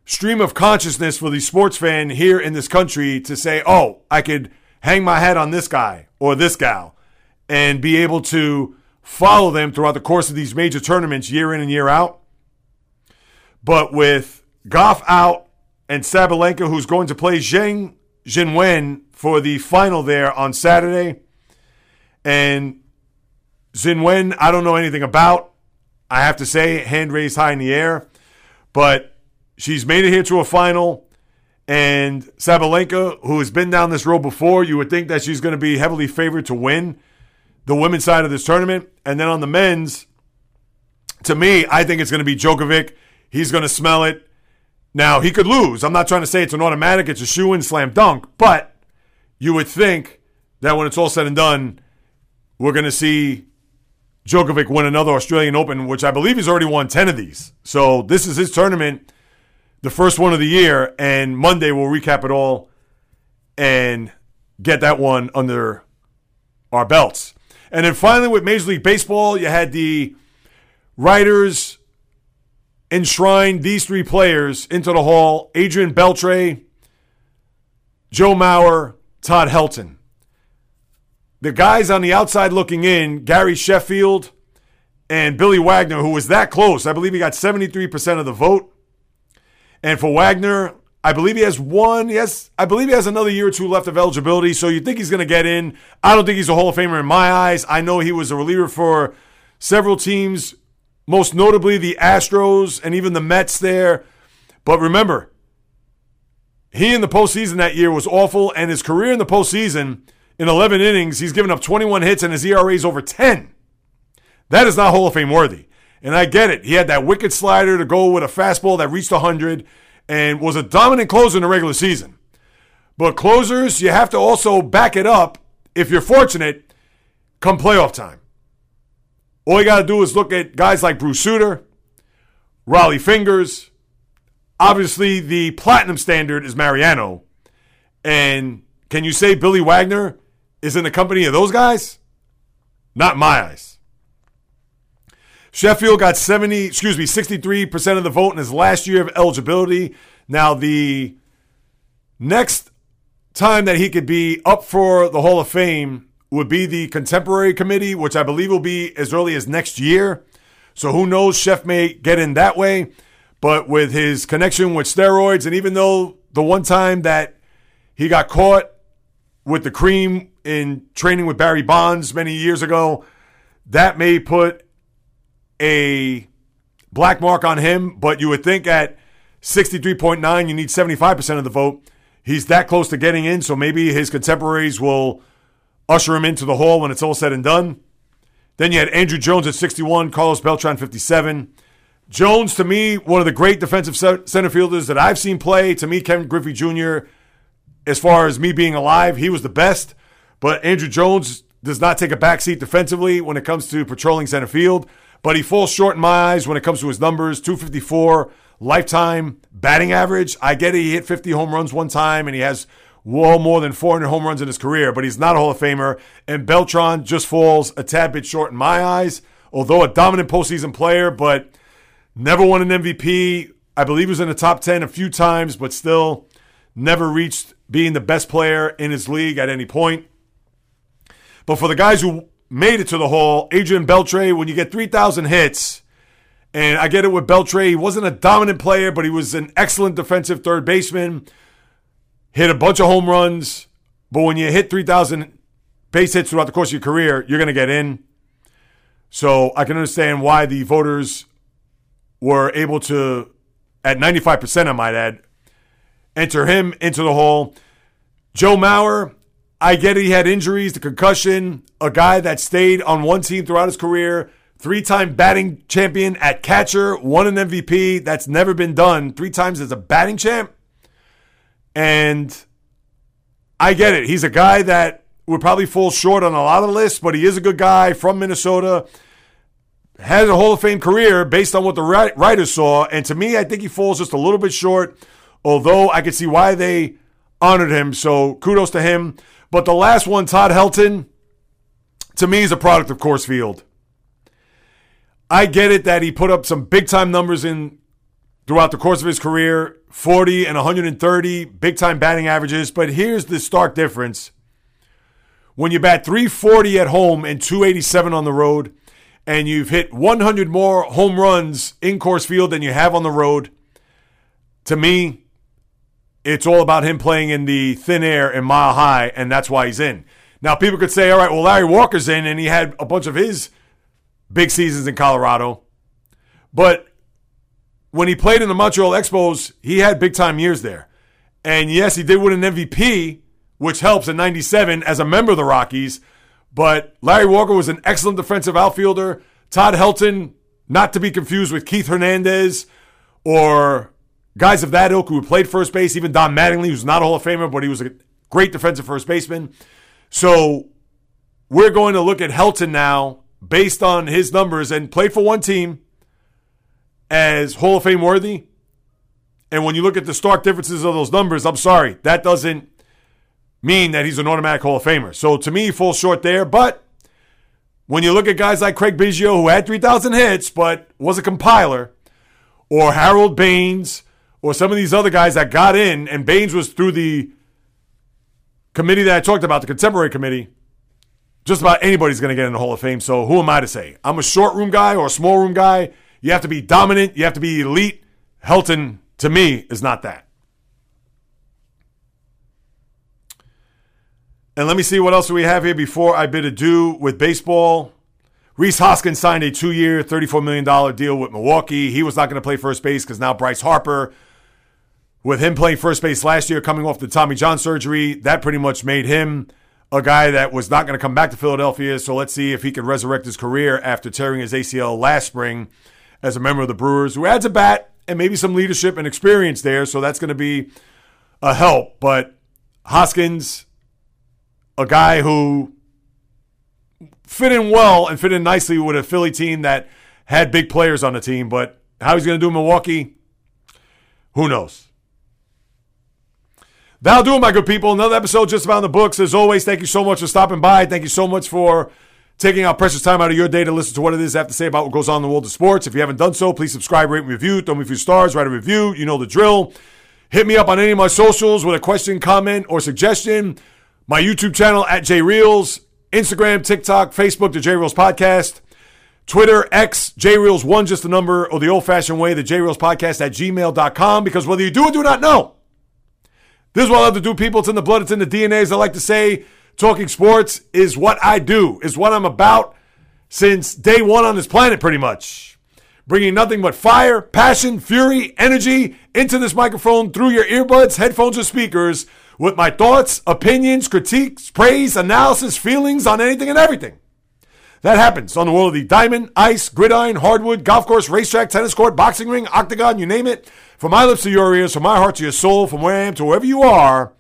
stream of consciousness for the sports fan here in this country to say, oh, I could hang my hat on this guy or this gal and be able to follow them throughout the course of these major tournaments year in and year out. But with Gauff out, and Sabalenka, who's going to play Zheng Qinwen for the final there on Saturday. And Jinwen, I don't know anything about. I have to say, hand raised high in the air. But she's made it here to a final. And Sabalenka, who has been down this road before, you would think that she's going to be heavily favored to win the women's side of this tournament. And then on the men's, to me, I think it's going to be Djokovic. He's going to smell it. Now, he could lose. I'm not trying to say it's an automatic, it's a shoe in slam dunk, but you would think that when it's all said and done, we're going to see Djokovic win another Australian Open, which I believe he's already won 10 of these. So this is his tournament, the first one of the year, and Monday we'll recap it all and get that one under our belts. And then finally, with Major League Baseball, you had the writers enshrine these three players into the hall Adrian Beltre, Joe Mauer, Todd Helton. The guys on the outside looking in, Gary Sheffield and Billy Wagner, who was that close. I believe he got 73% of the vote. And for Wagner, I believe he has one. Yes, I believe he has another year or two left of eligibility. So you think he's going to get in? I don't think he's a Hall of Famer in my eyes. I know he was a reliever for several teams most notably the Astros and even the Mets there. But remember, he in the postseason that year was awful, and his career in the postseason, in 11 innings, he's given up 21 hits and his ERA is over 10. That is not Hall of Fame worthy. And I get it. He had that wicked slider to go with a fastball that reached 100 and was a dominant closer in the regular season. But closers, you have to also back it up, if you're fortunate, come playoff time. All you got to do is look at guys like Bruce Sutter, Rollie Fingers. Obviously, the platinum standard is Mariano. And can you say Billy Wagner is in the company of those guys? Not my eyes. Sheffield got 70, excuse me, 63% of the vote in his last year of eligibility. Now, the next time that he could be up for the Hall of Fame would be the contemporary committee, which I believe will be as early as next year. So who knows? Sheff may get in that way. But with his connection with steroids, and even though the one time that he got caught with the cream in training with Barry Bonds many years ago. That may put a black mark on him, but you would think at 63.9, you need 75% of the vote. He's that close to getting in, so maybe his contemporaries will usher him into the hall when it's all said and done. Then you had Andruw Jones at 61, Carlos Beltran 57. Jones, to me, one of the great defensive center fielders that I've seen play. To me, Ken Griffey Jr., as far as me being alive, he was the best. But Andruw Jones does not take a backseat defensively when it comes to patrolling center field. But he falls short in my eyes when it comes to his numbers 254 lifetime batting average. I get it. He hit 50 home runs one time and he has well more than 400 home runs in his career, but he's not a Hall of Famer. And Beltran just falls a tad bit short in my eyes, although a dominant postseason player, but never won an MVP. I believe he was in the top 10 a few times, but still never reached being the best player in his league at any point. But for the guys who made it to the Hall, Adrian Beltre, when you get 3,000 hits, and I get it with Beltre, he wasn't a dominant player, but he was an excellent defensive third baseman hit a bunch of home runs, but when you hit 3,000 base hits throughout the course of your career, you're going to get in. So I can understand why the voters were able to, at 95%, I might add, enter him into the hall. Joe Mauer, I get. He had injuries, the concussion, a guy that stayed on one team throughout his career, three time batting champion at catcher, won an MVP. That's never been done. Three times as a batting champ. And I get it. He's a guy that would probably fall short on a lot of lists, but he is a good guy from Minnesota. Has a Hall of Fame career based on what the writers saw. And to me, I think he falls just a little bit short, although I can see why they honored him. So kudos to him. But the last one, Todd Helton, to me is a product of Coors Field. I get it that he put up some big time numbers in throughout the course of his career 40 and 130 big time batting averages. But here's the stark difference when you bat 340 at home and 287 on the road, and you've hit 100 more home runs in Coors Field than you have on the road, to me, it's all about him playing in the thin air and mile high, and that's why he's in. Now, people could say, all right, well, Larry Walker's in, and he had a bunch of his big seasons in Colorado. But when he played in the Montreal Expos, he had big time years there. And yes, he did win an MVP, which helps in 97 as a member of the Rockies. But Larry Walker was an excellent defensive outfielder. Todd Helton, not to be confused with Keith Hernandez or guys of that ilk who played first base, even Don Mattingly, who's not a Hall of Famer, but he was a great defensive first baseman. So we're going to look at Helton now based on his numbers and played for one team as Hall of Fame worthy. And when you look at the stark differences of those numbers, I'm sorry, that doesn't mean that he's an automatic Hall of Famer. So to me, he falls short there. But when you look at guys like Craig Biggio, who had 3,000 hits but was a compiler, or Harold Baines, or some of these other guys that got in, and Baines was through the committee that I talked about, the contemporary committee, just about anybody's going to get in the Hall of Fame. So who am I to say? I'm a short room guy or a small room guy. You have to be dominant. You have to be elite. Helton, to me, is not that. And let me see what else we have here before I bid adieu with baseball. Rhys Hoskins signed a two year, $34 million deal with Milwaukee. He was not going to play first base because now Bryce Harper, with him playing first base last year, coming off the Tommy John surgery, that pretty much made him a guy that was not going to come back to Philadelphia. So let's see if he can resurrect his career after tearing his ACL last spring as a member of the Brewers, who adds a bat and maybe some leadership and experience there. So that's going to be a help. But Hoskins, a guy who fit in well and fit in nicely with a Philly team that had big players on the team. But how he's going to do in Milwaukee, who knows? That'll do it, my good people. Another episode just about the books. As always, thank you so much for stopping by. Thank you so much for taking out precious time out of your day to listen to what it is I have to say about what goes on in the world of sports. If you haven't done so, please subscribe, rate, and review. Throw me a few stars, write a review. You know the drill. Hit me up on any of my socials with a question, comment, or suggestion. My YouTube channel at JReels, Instagram, TikTok, Facebook, the JReels Podcast, Twitter, X, JReels1, just the number, or the old fashioned way, the JReels Podcast at gmail.com. Because whether you do or do not know, this is what I love to do, people. It's in the blood, it's in the DNA, as I like to say. Talking sports is what I do, is what I'm about since day one on this planet, pretty much. Bringing nothing but fire, passion, fury, energy into this microphone through your earbuds, headphones, or speakers with my thoughts, opinions, critiques, praise, analysis, feelings on anything and everything. That happens on the world of the diamond, ice, gridiron, hardwood, golf course, racetrack, tennis court, boxing ring, octagon, you name it. From my lips to your ears, from my heart to your soul, from where I am to wherever you are,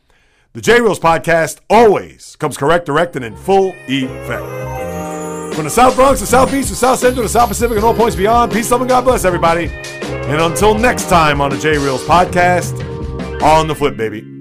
the J Reels podcast always comes correct, direct, and in full effect. From the South Bronx, the South Beach, the South Central, to the South Pacific, and all points beyond, peace, love, and God bless everybody. And until next time on the J Reels podcast, on the flip, baby.